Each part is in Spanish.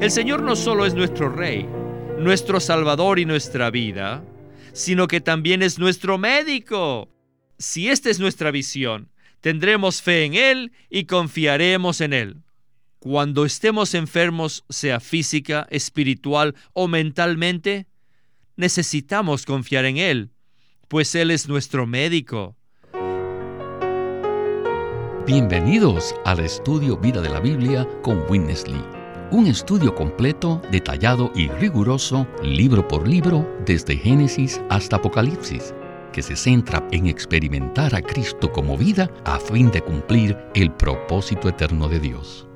El Señor no solo es nuestro Rey, nuestro Salvador y nuestra vida, sino que también es nuestro médico. Si esta es nuestra visión, tendremos fe en Él y confiaremos en Él. Cuando estemos enfermos, sea física, espiritual o mentalmente, necesitamos confiar en Él, pues Él es nuestro médico. Bienvenidos al estudio Vida de la Biblia con Witness Lee un estudio completo, detallado y riguroso, libro por libro, desde Génesis hasta Apocalipsis, que se centra en experimentar a Cristo como vida a fin de cumplir el propósito eterno de Dios.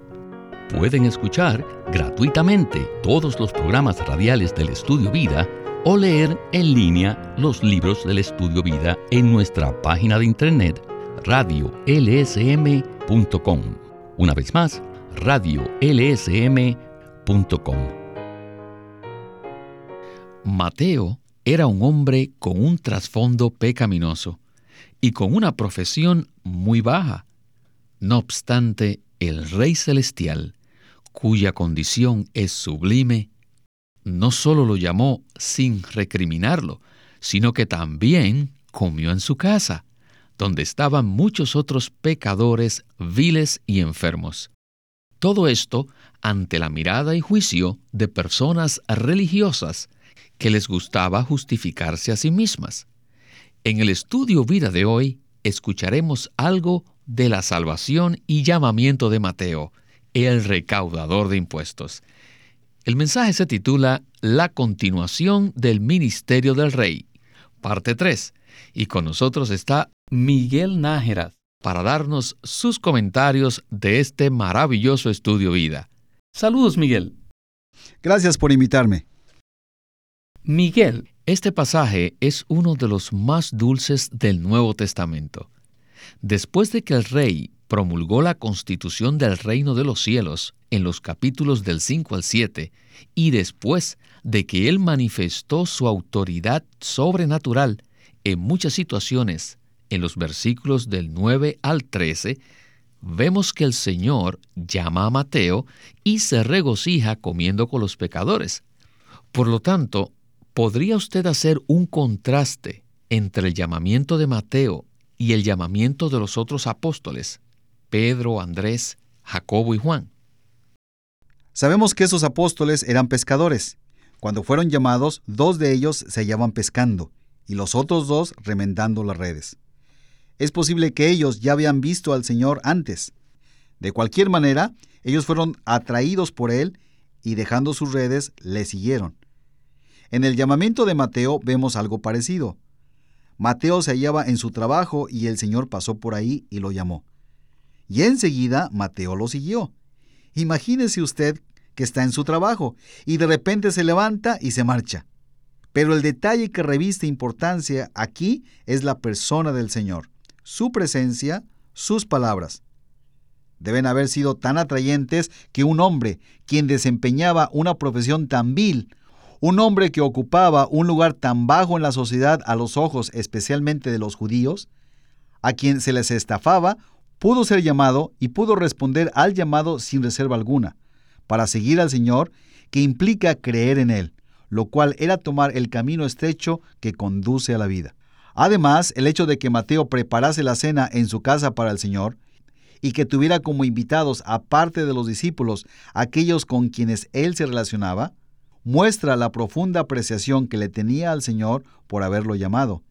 Pueden escuchar gratuitamente todos los programas radiales del Estudio Vida o leer en línea los libros del Estudio Vida en nuestra página de internet radiolsm.com. Una vez más, radiolsm.com. Mateo era un hombre con un trasfondo pecaminoso y con una profesión muy baja. No obstante, el Rey Celestial, cuya condición es sublime, no solo lo llamó sin recriminarlo, sino que también comió en su casa, donde estaban muchos otros pecadores viles y enfermos. Todo esto ante la mirada y juicio de personas religiosas que les gustaba justificarse a sí mismas. En el estudio vida de hoy escucharemos algo de la salvación y llamamiento de Mateo, el recaudador de impuestos. El mensaje se titula La continuación del ministerio del rey, parte 3, y con nosotros está Miguel Nájera para darnos sus comentarios de este maravilloso estudio vida. Saludos, Miguel. Gracias por invitarme. Miguel, este pasaje es uno de los más dulces del Nuevo Testamento. Después de que el rey promulgó la constitución del reino de los cielos en los capítulos del 5 al 7, y después de que él manifestó su autoridad sobrenatural en muchas situaciones en los versículos del 9 al 13, vemos que el Señor llama a Mateo y se regocija comiendo con los pecadores. Por lo tanto, ¿podría usted hacer un contraste entre el llamamiento de Mateo y el llamamiento de los otros apóstoles, Pedro, Andrés, Jacobo y Juan? Sabemos que esos apóstoles eran pescadores. Cuando fueron llamados, dos de ellos se hallaban pescando y los otros dos remendando las redes. Es posible que ellos ya habían visto al Señor antes. De cualquier manera, ellos fueron atraídos por Él y dejando sus redes, le siguieron. En el llamamiento de Mateo vemos algo parecido. Mateo se hallaba en su trabajo y el Señor pasó por ahí y lo llamó. Y enseguida Mateo lo siguió. Imagínese usted que está en su trabajo y de repente se levanta y se marcha. Pero el detalle que reviste importancia aquí es la persona del Señor su presencia, sus palabras. Deben haber sido tan atrayentes que un hombre, quien desempeñaba una profesión tan vil, un hombre que ocupaba un lugar tan bajo en la sociedad a los ojos especialmente de los judíos, a quien se les estafaba, pudo ser llamado y pudo responder al llamado sin reserva alguna, para seguir al Señor, que implica creer en Él, lo cual era tomar el camino estrecho que conduce a la vida. Además, el hecho de que Mateo preparase la cena en su casa para el Señor y que tuviera como invitados, aparte de los discípulos, aquellos con quienes él se relacionaba, muestra la profunda apreciación que le tenía al Señor por haberlo llamado,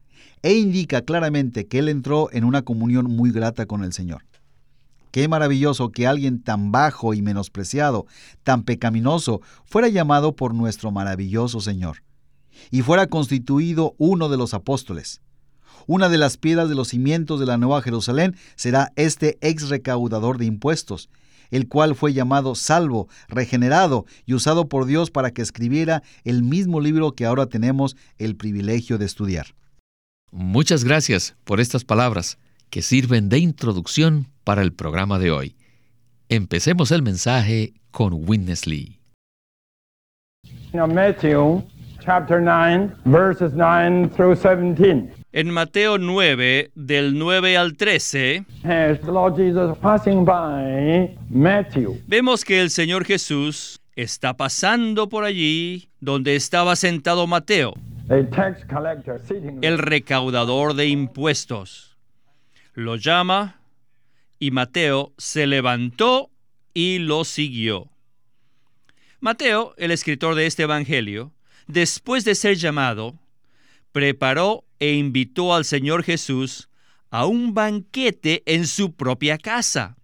e indica claramente que él entró en una comunión muy grata con el Señor. Qué maravilloso que alguien tan bajo y menospreciado, tan pecaminoso, fuera llamado por nuestro maravilloso Señor, y fuera constituido uno de los apóstoles. Una de las piedras de los cimientos de la Nueva Jerusalén será este ex recaudador de impuestos, el cual fue llamado salvo, regenerado y usado por Dios para que escribiera el mismo libro que ahora tenemos el privilegio de estudiar. Muchas gracias por estas palabras que sirven de introducción para el programa de hoy. Empecemos el mensaje con Witness Lee. Matthew chapter 9 verses 9 through 17. En Mateo 9, del 9 al 13, vemos que el Señor Jesús está pasando por allí donde estaba sentado Mateo, el recaudador de impuestos. Lo llama y Mateo se levantó y lo siguió. Mateo, el escritor de este Evangelio, después de ser llamado, preparó e invitó al Señor Jesús a un banquete en su propia casa.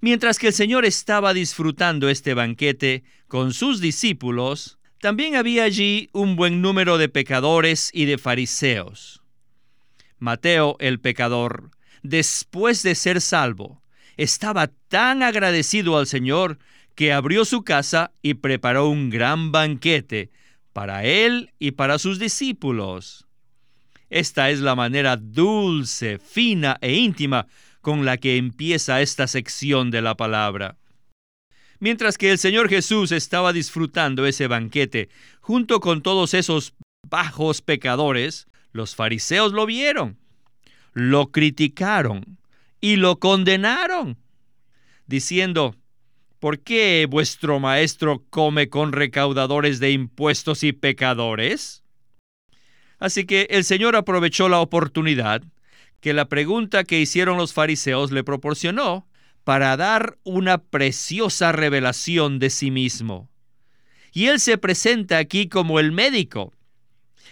Mientras que el Señor estaba disfrutando este banquete con sus discípulos, también había allí un buen número de pecadores y de fariseos. Mateo el pecador, después de ser salvo, estaba tan agradecido al Señor que abrió su casa y preparó un gran banquete para él y para sus discípulos. Esta es la manera dulce, fina e íntima con la que empieza esta sección de la palabra. Mientras que el Señor Jesús estaba disfrutando ese banquete junto con todos esos bajos pecadores, los fariseos lo vieron, lo criticaron y lo condenaron, diciendo, ¿por qué vuestro maestro come con recaudadores de impuestos y pecadores? Así que el Señor aprovechó la oportunidad que la pregunta que hicieron los fariseos le proporcionó para dar una preciosa revelación de sí mismo. Y él se presenta aquí como el médico.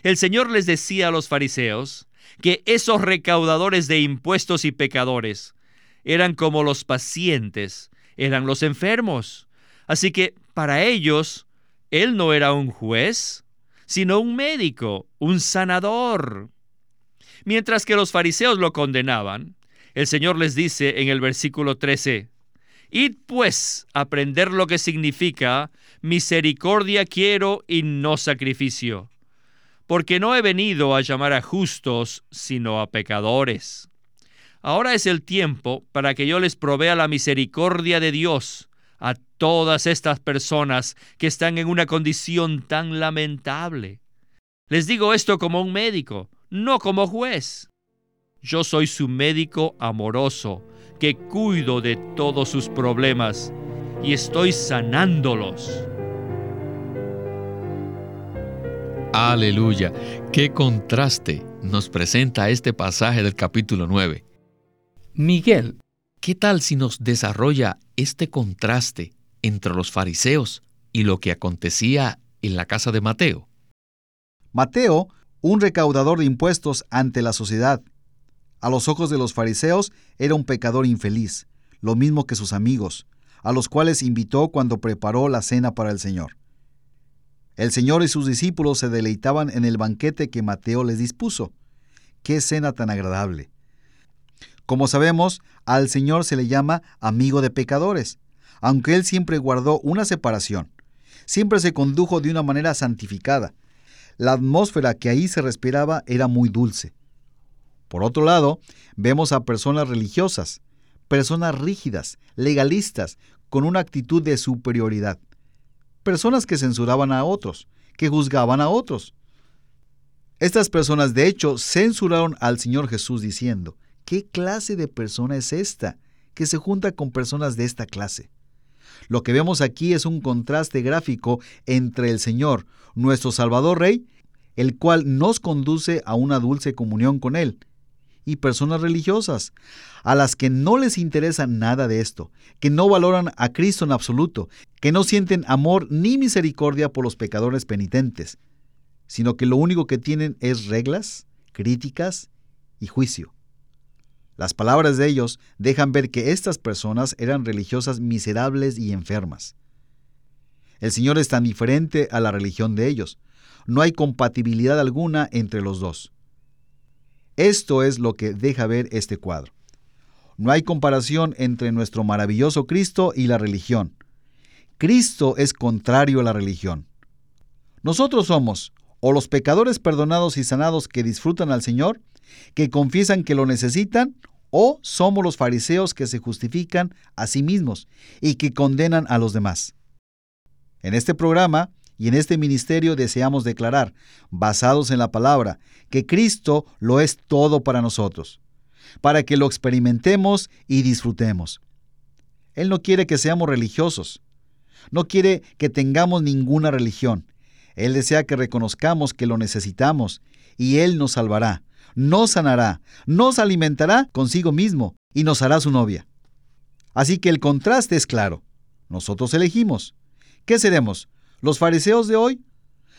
El Señor les decía a los fariseos que esos recaudadores de impuestos y pecadores eran como los pacientes, eran los enfermos. Así que para ellos, Él no era un juez, sino un médico, un sanador. Mientras que los fariseos lo condenaban, el Señor les dice en el versículo 13, Id pues aprender lo que significa misericordia quiero y no sacrificio, porque no he venido a llamar a justos, sino a pecadores. Ahora es el tiempo para que yo les provea la misericordia de Dios todas estas personas que están en una condición tan lamentable. Les digo esto como un médico, no como juez. Yo soy su médico amoroso, que cuido de todos sus problemas y estoy sanándolos. Aleluya. Qué contraste nos presenta este pasaje del capítulo 9. Miguel, ¿qué tal si nos desarrolla este contraste entre los fariseos y lo que acontecía en la casa de Mateo? Mateo, un recaudador de impuestos ante la sociedad, a los ojos de los fariseos era un pecador infeliz, lo mismo que sus amigos, a los cuales invitó cuando preparó la cena para el Señor. El Señor y sus discípulos se deleitaban en el banquete que Mateo les dispuso. ¡Qué cena tan agradable! Como sabemos, al Señor se le llama amigo de pecadores, aunque Él siempre guardó una separación. Siempre se condujo de una manera santificada. La atmósfera que ahí se respiraba era muy dulce. Por otro lado, vemos a personas religiosas, personas rígidas, legalistas, con una actitud de superioridad. Personas que censuraban a otros, que juzgaban a otros. Estas personas de hecho censuraron al Señor Jesús diciendo, ¿Qué clase de persona es esta que se junta con personas de esta clase? Lo que vemos aquí es un contraste gráfico entre el Señor, nuestro Salvador Rey, el cual nos conduce a una dulce comunión con Él, y personas religiosas, a las que no les interesa nada de esto, que no valoran a Cristo en absoluto, que no sienten amor ni misericordia por los pecadores penitentes, sino que lo único que tienen es reglas, críticas y juicio. Las palabras de ellos dejan ver que estas personas eran religiosas miserables y enfermas. El Señor es tan diferente a la religión de ellos. No hay compatibilidad alguna entre los dos. Esto es lo que deja ver este cuadro. No hay comparación entre nuestro maravilloso Cristo y la religión. Cristo es contrario a la religión. Nosotros somos o los pecadores perdonados y sanados que disfrutan al Señor, que confiesan que lo necesitan, o somos los fariseos que se justifican a sí mismos y que condenan a los demás. En este programa y en este ministerio deseamos declarar, basados en la palabra, que Cristo lo es todo para nosotros, para que lo experimentemos y disfrutemos. Él no quiere que seamos religiosos. No quiere que tengamos ninguna religión. Él desea que reconozcamos que lo necesitamos y Él nos salvará, nos sanará, nos alimentará consigo mismo y nos hará su novia. Así que el contraste es claro. Nosotros elegimos. ¿Qué seremos? ¿Los fariseos de hoy?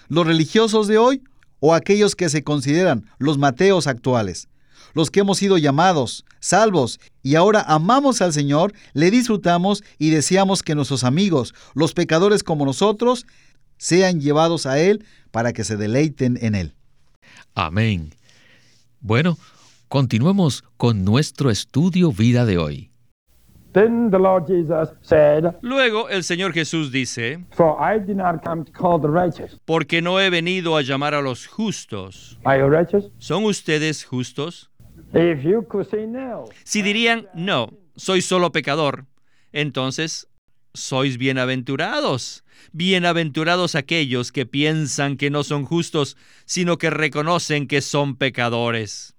¿Los religiosos de hoy? ¿O aquellos que se consideran los Mateos actuales? Los que hemos sido llamados, salvos, y ahora amamos al Señor, le disfrutamos y deseamos que nuestros amigos, los pecadores como nosotros, sean llevados a Él para que se deleiten en Él. Amén. Bueno, continuemos con nuestro estudio vida de hoy. Then the Lord Jesus said, Luego el Señor Jesús dice, For I did not come to call the righteous. porque no he venido a llamar a los justos. Are you righteous? ¿Son ustedes justos? If you could say no, Si dirían, no, soy solo pecador, entonces sois bienaventurados. Bienaventurados aquellos que piensan que no son justos, sino que reconocen que son pecadores.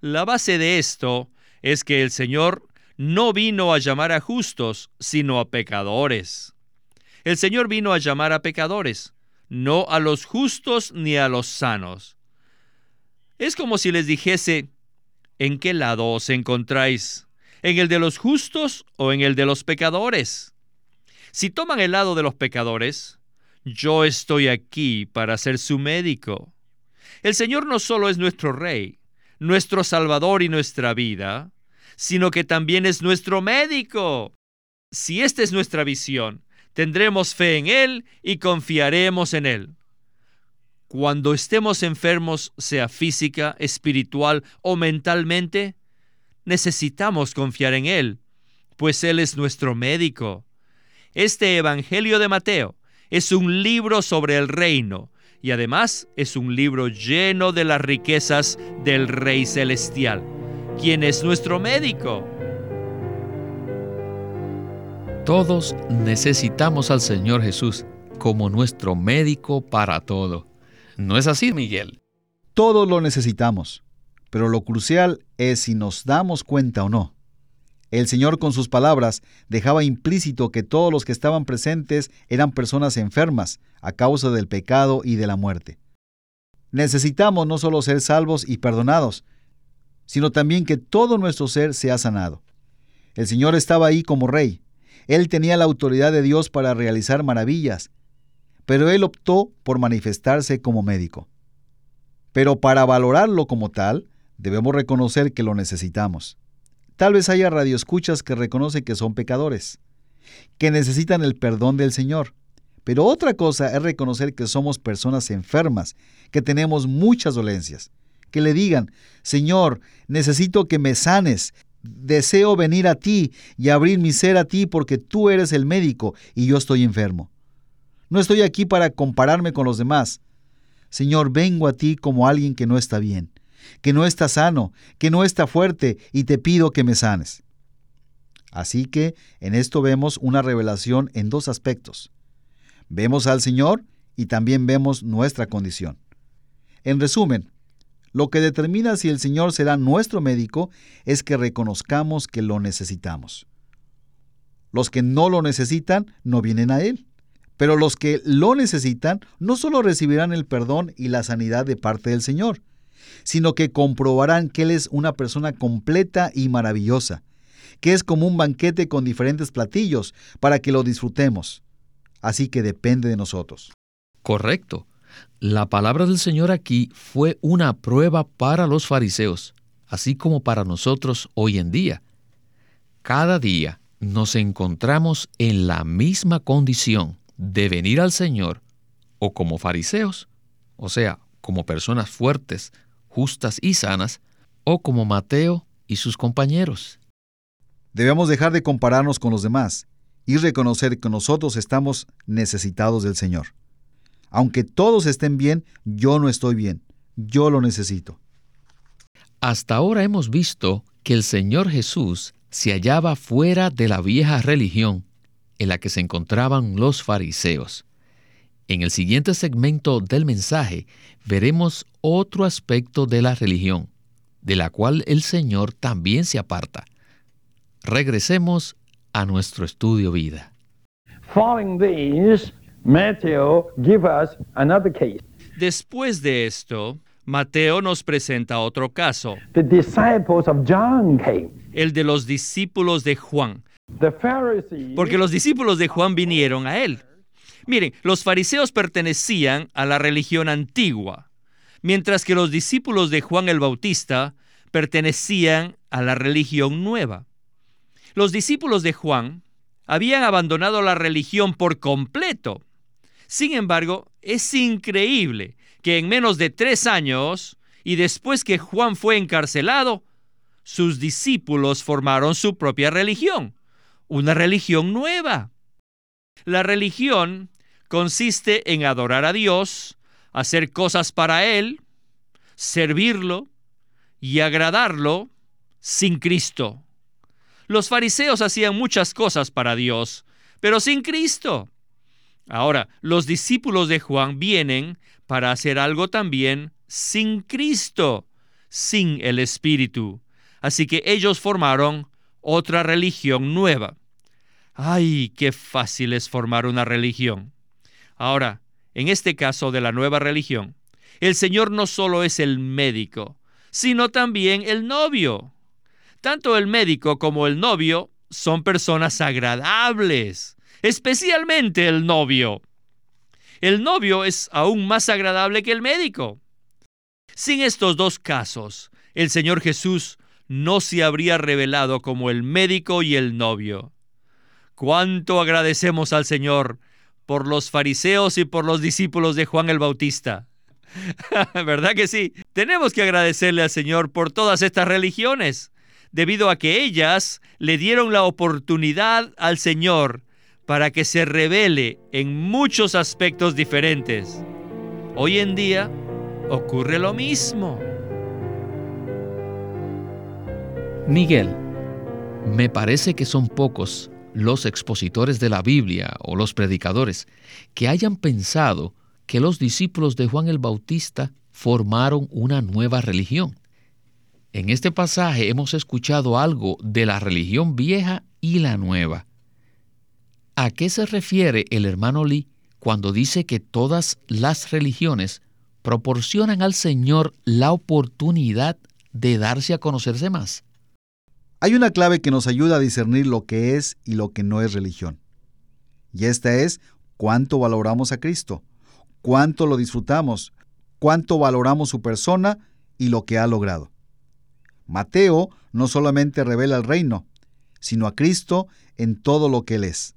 La base de esto es que el Señor no vino a llamar a justos, sino a pecadores. El Señor vino a llamar a pecadores, no a los justos ni a los sanos. Es como si les dijese, ¿en qué lado os encontráis? ¿En el de los justos o en el de los pecadores? Si toman el lado de los pecadores, yo estoy aquí para ser su médico. El Señor no solo es nuestro Rey, nuestro Salvador y nuestra vida, sino que también es nuestro médico. Si esta es nuestra visión, tendremos fe en Él y confiaremos en Él. Cuando estemos enfermos, sea física, espiritual o mentalmente, necesitamos confiar en Él, pues Él es nuestro médico. Este Evangelio de Mateo es un libro sobre el reino y además es un libro lleno de las riquezas del Rey Celestial, quien es nuestro médico. Todos necesitamos al Señor Jesús como nuestro médico para todo. ¿No es así, Miguel? Todos lo necesitamos, pero lo crucial es si nos damos cuenta o no. El Señor con sus palabras dejaba implícito que todos los que estaban presentes eran personas enfermas a causa del pecado y de la muerte. Necesitamos no solo ser salvos y perdonados, sino también que todo nuestro ser sea sanado. El Señor estaba ahí como rey. Él tenía la autoridad de Dios para realizar maravillas, pero Él optó por manifestarse como médico. Pero para valorarlo como tal, debemos reconocer que lo necesitamos. Tal vez haya radioescuchas que reconocen que son pecadores, que necesitan el perdón del Señor. Pero otra cosa es reconocer que somos personas enfermas, que tenemos muchas dolencias. Que le digan, Señor, necesito que me sanes, deseo venir a ti y abrir mi ser a ti porque tú eres el médico y yo estoy enfermo. No estoy aquí para compararme con los demás. Señor, vengo a ti como alguien que no está bien que no está sano, que no está fuerte, y te pido que me sanes. Así que en esto vemos una revelación en dos aspectos. Vemos al Señor y también vemos nuestra condición. En resumen, lo que determina si el Señor será nuestro médico es que reconozcamos que lo necesitamos. Los que no lo necesitan no vienen a Él, pero los que lo necesitan no solo recibirán el perdón y la sanidad de parte del Señor, sino que comprobarán que Él es una persona completa y maravillosa, que es como un banquete con diferentes platillos para que lo disfrutemos. Así que depende de nosotros. Correcto. La palabra del Señor aquí fue una prueba para los fariseos, así como para nosotros hoy en día. Cada día nos encontramos en la misma condición de venir al Señor o como fariseos, o sea, como personas fuertes, justas y sanas, o como Mateo y sus compañeros. Debemos dejar de compararnos con los demás y reconocer que nosotros estamos necesitados del Señor. Aunque todos estén bien, yo no estoy bien. Yo lo necesito. Hasta ahora hemos visto que el Señor Jesús se hallaba fuera de la vieja religión en la que se encontraban los fariseos. En el siguiente segmento del mensaje veremos otro aspecto de la religión, de la cual el Señor también se aparta. Regresemos a nuestro estudio vida. Following these, Matthew give us another case. Después de esto, Mateo nos presenta otro caso, The disciples of John came. el de los discípulos de Juan, The Pharisees porque los discípulos de Juan vinieron a él. Miren, los fariseos pertenecían a la religión antigua, mientras que los discípulos de Juan el Bautista pertenecían a la religión nueva. Los discípulos de Juan habían abandonado la religión por completo. Sin embargo, es increíble que en menos de tres años, y después que Juan fue encarcelado, sus discípulos formaron su propia religión, una religión nueva. La religión consiste en adorar a Dios, hacer cosas para Él, servirlo y agradarlo sin Cristo. Los fariseos hacían muchas cosas para Dios, pero sin Cristo. Ahora, los discípulos de Juan vienen para hacer algo también sin Cristo, sin el Espíritu. Así que ellos formaron otra religión nueva. ¡Ay, qué fácil es formar una religión! Ahora, en este caso de la nueva religión, el Señor no solo es el médico, sino también el novio. Tanto el médico como el novio son personas agradables, especialmente el novio. El novio es aún más agradable que el médico. Sin estos dos casos, el Señor Jesús no se habría revelado como el médico y el novio. Cuánto agradecemos al Señor por los fariseos y por los discípulos de Juan el Bautista. ¿Verdad que sí? Tenemos que agradecerle al Señor por todas estas religiones, debido a que ellas le dieron la oportunidad al Señor para que se revele en muchos aspectos diferentes. Hoy en día ocurre lo mismo. Miguel, me parece que son pocos los expositores de la Biblia o los predicadores que hayan pensado que los discípulos de Juan el Bautista formaron una nueva religión. En este pasaje hemos escuchado algo de la religión vieja y la nueva. ¿A qué se refiere el hermano Lee cuando dice que todas las religiones proporcionan al Señor la oportunidad de darse a conocerse más? Hay una clave que nos ayuda a discernir lo que es y lo que no es religión. Y esta es cuánto valoramos a Cristo, cuánto lo disfrutamos, cuánto valoramos su persona y lo que ha logrado. Mateo no solamente revela el reino, sino a Cristo en todo lo que Él es.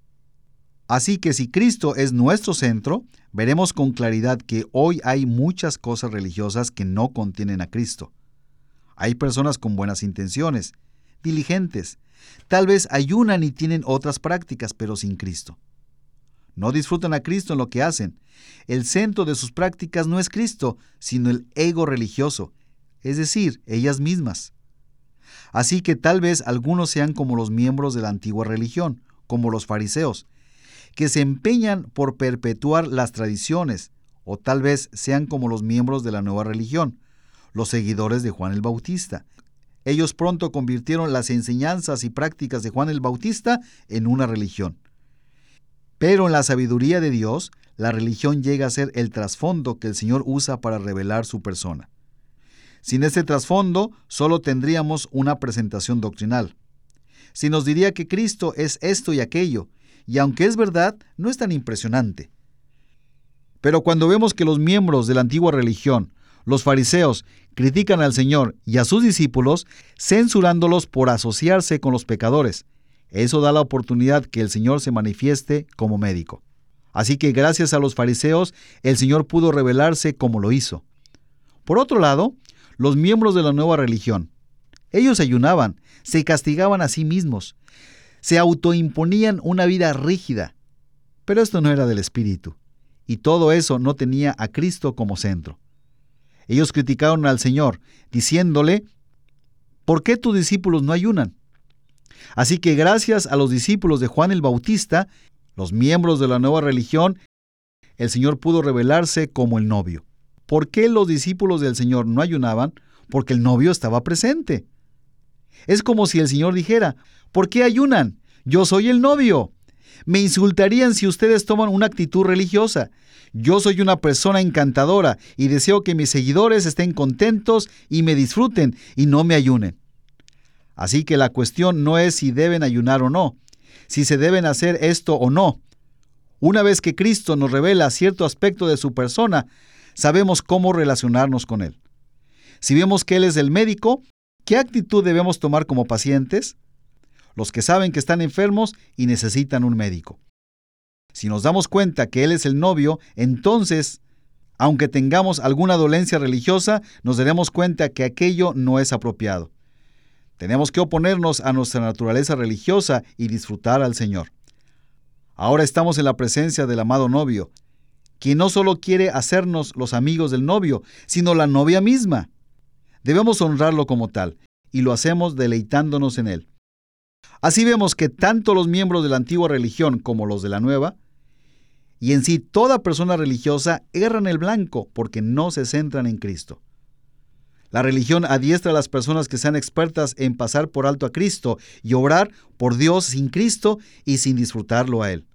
Así que si Cristo es nuestro centro, veremos con claridad que hoy hay muchas cosas religiosas que no contienen a Cristo. Hay personas con buenas intenciones, diligentes. Tal vez ayunan y tienen otras prácticas, pero sin Cristo. No disfrutan a Cristo en lo que hacen. El centro de sus prácticas no es Cristo, sino el ego religioso, es decir, ellas mismas. Así que tal vez algunos sean como los miembros de la antigua religión, como los fariseos, que se empeñan por perpetuar las tradiciones, o tal vez sean como los miembros de la nueva religión, los seguidores de Juan el Bautista, ellos pronto convirtieron las enseñanzas y prácticas de Juan el Bautista en una religión. Pero en la sabiduría de Dios, la religión llega a ser el trasfondo que el Señor usa para revelar su persona. Sin este trasfondo, solo tendríamos una presentación doctrinal. Si nos diría que Cristo es esto y aquello, y aunque es verdad, no es tan impresionante. Pero cuando vemos que los miembros de la antigua religión, los fariseos, critican al Señor y a sus discípulos, censurándolos por asociarse con los pecadores. Eso da la oportunidad que el Señor se manifieste como médico. Así que gracias a los fariseos, el Señor pudo revelarse como lo hizo. Por otro lado, los miembros de la nueva religión. Ellos ayunaban, se castigaban a sí mismos, se autoimponían una vida rígida. Pero esto no era del Espíritu, y todo eso no tenía a Cristo como centro. Ellos criticaron al Señor, diciéndole, ¿por qué tus discípulos no ayunan? Así que gracias a los discípulos de Juan el Bautista, los miembros de la nueva religión, el Señor pudo revelarse como el novio. ¿Por qué los discípulos del Señor no ayunaban? Porque el novio estaba presente. Es como si el Señor dijera, ¿por qué ayunan? Yo soy el novio. Me insultarían si ustedes toman una actitud religiosa. Yo soy una persona encantadora y deseo que mis seguidores estén contentos y me disfruten y no me ayunen. Así que la cuestión no es si deben ayunar o no, si se deben hacer esto o no. Una vez que Cristo nos revela cierto aspecto de su persona, sabemos cómo relacionarnos con Él. Si vemos que Él es el médico, ¿qué actitud debemos tomar como pacientes? Los que saben que están enfermos y necesitan un médico. Si nos damos cuenta que Él es el novio, entonces, aunque tengamos alguna dolencia religiosa, nos daremos cuenta que aquello no es apropiado. Tenemos que oponernos a nuestra naturaleza religiosa y disfrutar al Señor. Ahora estamos en la presencia del amado novio, quien no solo quiere hacernos los amigos del novio, sino la novia misma. Debemos honrarlo como tal, y lo hacemos deleitándonos en él. Así vemos que tanto los miembros de la antigua religión como los de la nueva, y en sí toda persona religiosa erran el blanco porque no se centran en Cristo. La religión adiestra a las personas que sean expertas en pasar por alto a Cristo y obrar por Dios sin Cristo y sin disfrutarlo a Él.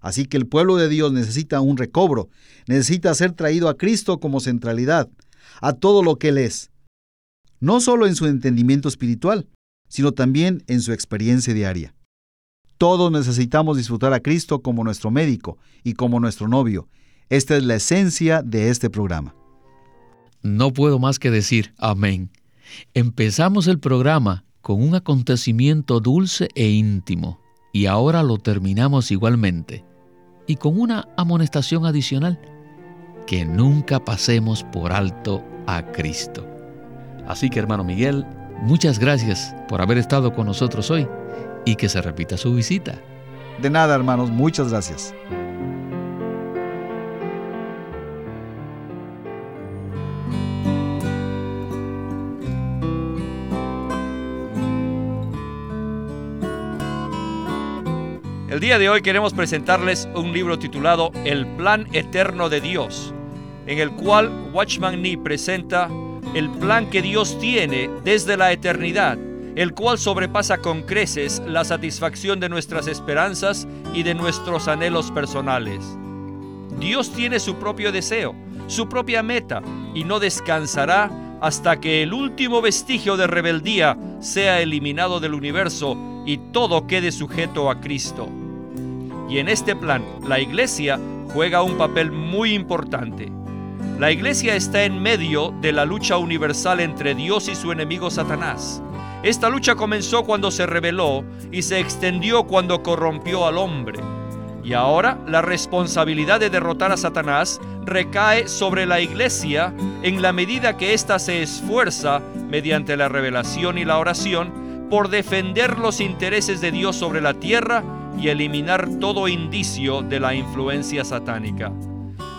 Así que el pueblo de Dios necesita un recobro, necesita ser traído a Cristo como centralidad, a todo lo que Él es, no solo en su entendimiento espiritual, sino también en su experiencia diaria. Todos necesitamos disfrutar a Cristo como nuestro médico y como nuestro novio. Esta es la esencia de este programa. No puedo más que decir amén. Empezamos el programa con un acontecimiento dulce e íntimo y ahora lo terminamos igualmente y con una amonestación adicional, que nunca pasemos por alto a Cristo. Así que hermano Miguel, muchas gracias por haber estado con nosotros hoy y que se repita su visita. De nada hermanos, muchas gracias. El día de hoy queremos presentarles un libro titulado El Plan Eterno de Dios, en el cual Watchman Nee presenta el plan que Dios tiene desde la eternidad, el cual sobrepasa con creces la satisfacción de nuestras esperanzas y de nuestros anhelos personales. Dios tiene su propio deseo, su propia meta, y no descansará hasta que el último vestigio de rebeldía sea eliminado del universo y todo quede sujeto a Cristo. Y en este plan, la iglesia juega un papel muy importante. La iglesia está en medio de la lucha universal entre Dios y su enemigo Satanás. Esta lucha comenzó cuando se rebeló y se extendió cuando corrompió al hombre. Y ahora la responsabilidad de derrotar a Satanás recae sobre la iglesia en la medida que ésta se esfuerza, mediante la revelación y la oración, por defender los intereses de Dios sobre la tierra y eliminar todo indicio de la influencia satánica.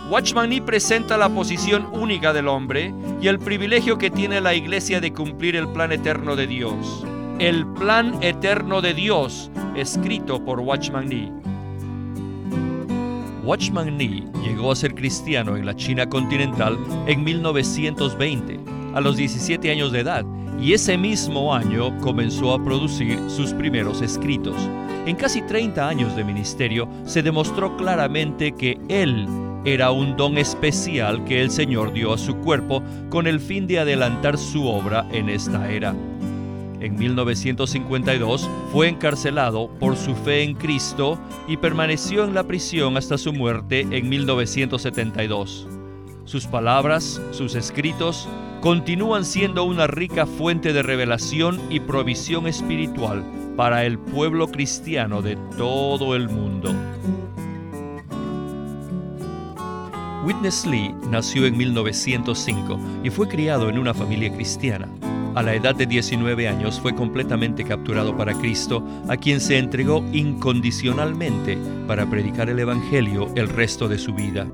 Watchman Nee presenta la posición única del hombre y el privilegio que tiene la iglesia de cumplir el plan eterno de Dios. El plan eterno de Dios, escrito por Watchman Nee. Watchman Nee llegó a ser cristiano en la China continental en 1920, a los 17 años de edad, y ese mismo año comenzó a producir sus primeros escritos. En casi 30 años de ministerio se demostró claramente que él era un don especial que el Señor dio a su cuerpo con el fin de adelantar su obra en esta era. En 1952 fue encarcelado por su fe en Cristo y permaneció en la prisión hasta su muerte en 1972. Sus palabras, sus escritos, continúan siendo una rica fuente de revelación y provisión espiritual para el pueblo cristiano de todo el mundo. Witness Lee nació en 1905 y fue criado en una familia cristiana. A la edad de 19 años fue completamente capturado para Cristo, a quien se entregó incondicionalmente para predicar el Evangelio el resto de su vida.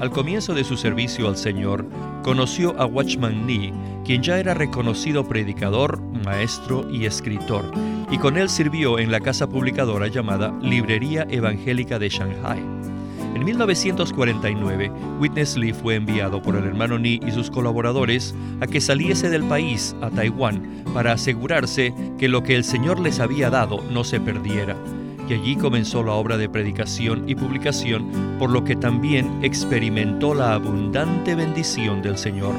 Al comienzo de su servicio al Señor, conoció a Watchman Nee, quien ya era reconocido predicador, maestro y escritor, y con él sirvió en la casa publicadora llamada Librería Evangélica de Shanghai. En 1949, Witness Lee fue enviado por el hermano Nee y sus colaboradores a que saliese del país a Taiwán para asegurarse que lo que el Señor les había dado no se perdiera. y allí comenzó la obra de predicación y publicación, por lo que también experimentó la abundante bendición del Señor.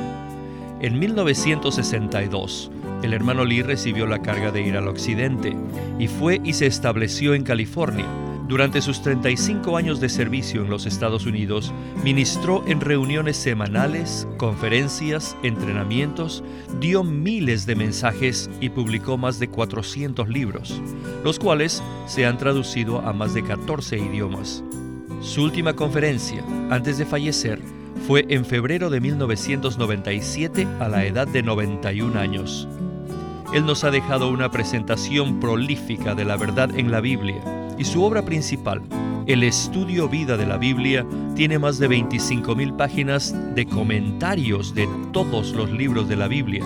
En 1962, el hermano Lee recibió la carga de ir al occidente y fue y se estableció en California. Durante sus 35 años de servicio en los Estados Unidos, ministró en reuniones semanales, conferencias, entrenamientos, dio miles de mensajes y publicó más de 400 libros, los cuales se han traducido a más de 14 idiomas. Su última conferencia, antes de fallecer, fue en febrero de 1997 a la edad de 91 años. Él nos ha dejado una presentación prolífica de la verdad en la Biblia y su obra principal, el estudio vida de la Biblia, tiene más de 25.000 páginas de comentarios de todos los libros de la Biblia,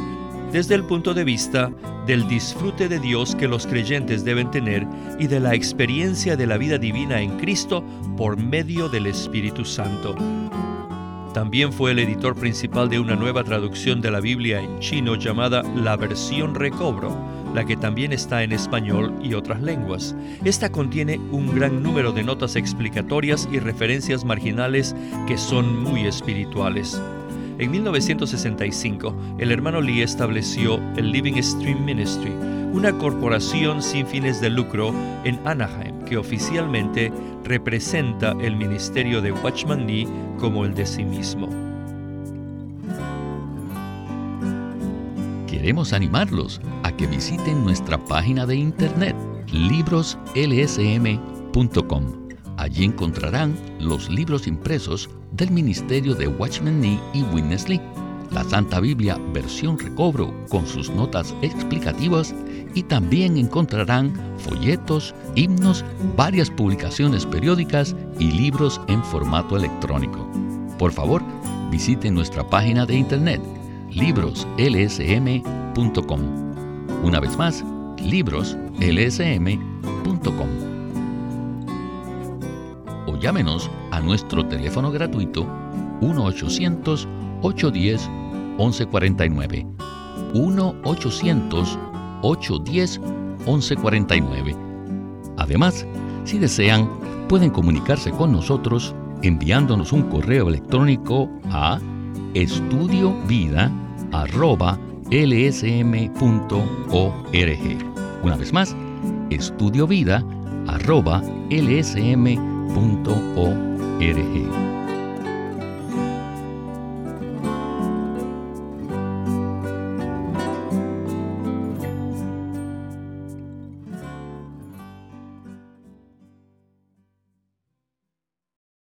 desde el punto de vista del disfrute de Dios que los creyentes deben tener y de la experiencia de la vida divina en Cristo por medio del Espíritu Santo. También fue el editor principal de una nueva traducción de la Biblia en chino llamada La Versión Recobro, la que también está en español y otras lenguas. Esta contiene un gran número de notas explicatorias y referencias marginales que son muy espirituales. En 1965, el hermano Lee estableció el Living Stream Ministry, una corporación sin fines de lucro en Anaheim que oficialmente representa el ministerio de Watchman Lee como el de sí mismo. Queremos animarlos a que visiten nuestra página de internet libroslsm.com. Allí encontrarán los libros impresos del ministerio de Watchman Nee y Witness Lee, la Santa Biblia versión recobro con sus notas explicativas y también encontrarán folletos, himnos, varias publicaciones periódicas y libros en formato electrónico. Por favor, visiten nuestra página de internet libroslsm.com. Una vez más, libroslsm.com. O llámenos a nuestro teléfono gratuito 1-800-810-1149. 1-800-810-1149. Además, si desean, pueden comunicarse con nosotros enviándonos un correo electrónico a estudiovida.lsm.org. Una vez más, estudiovida.lsm.org.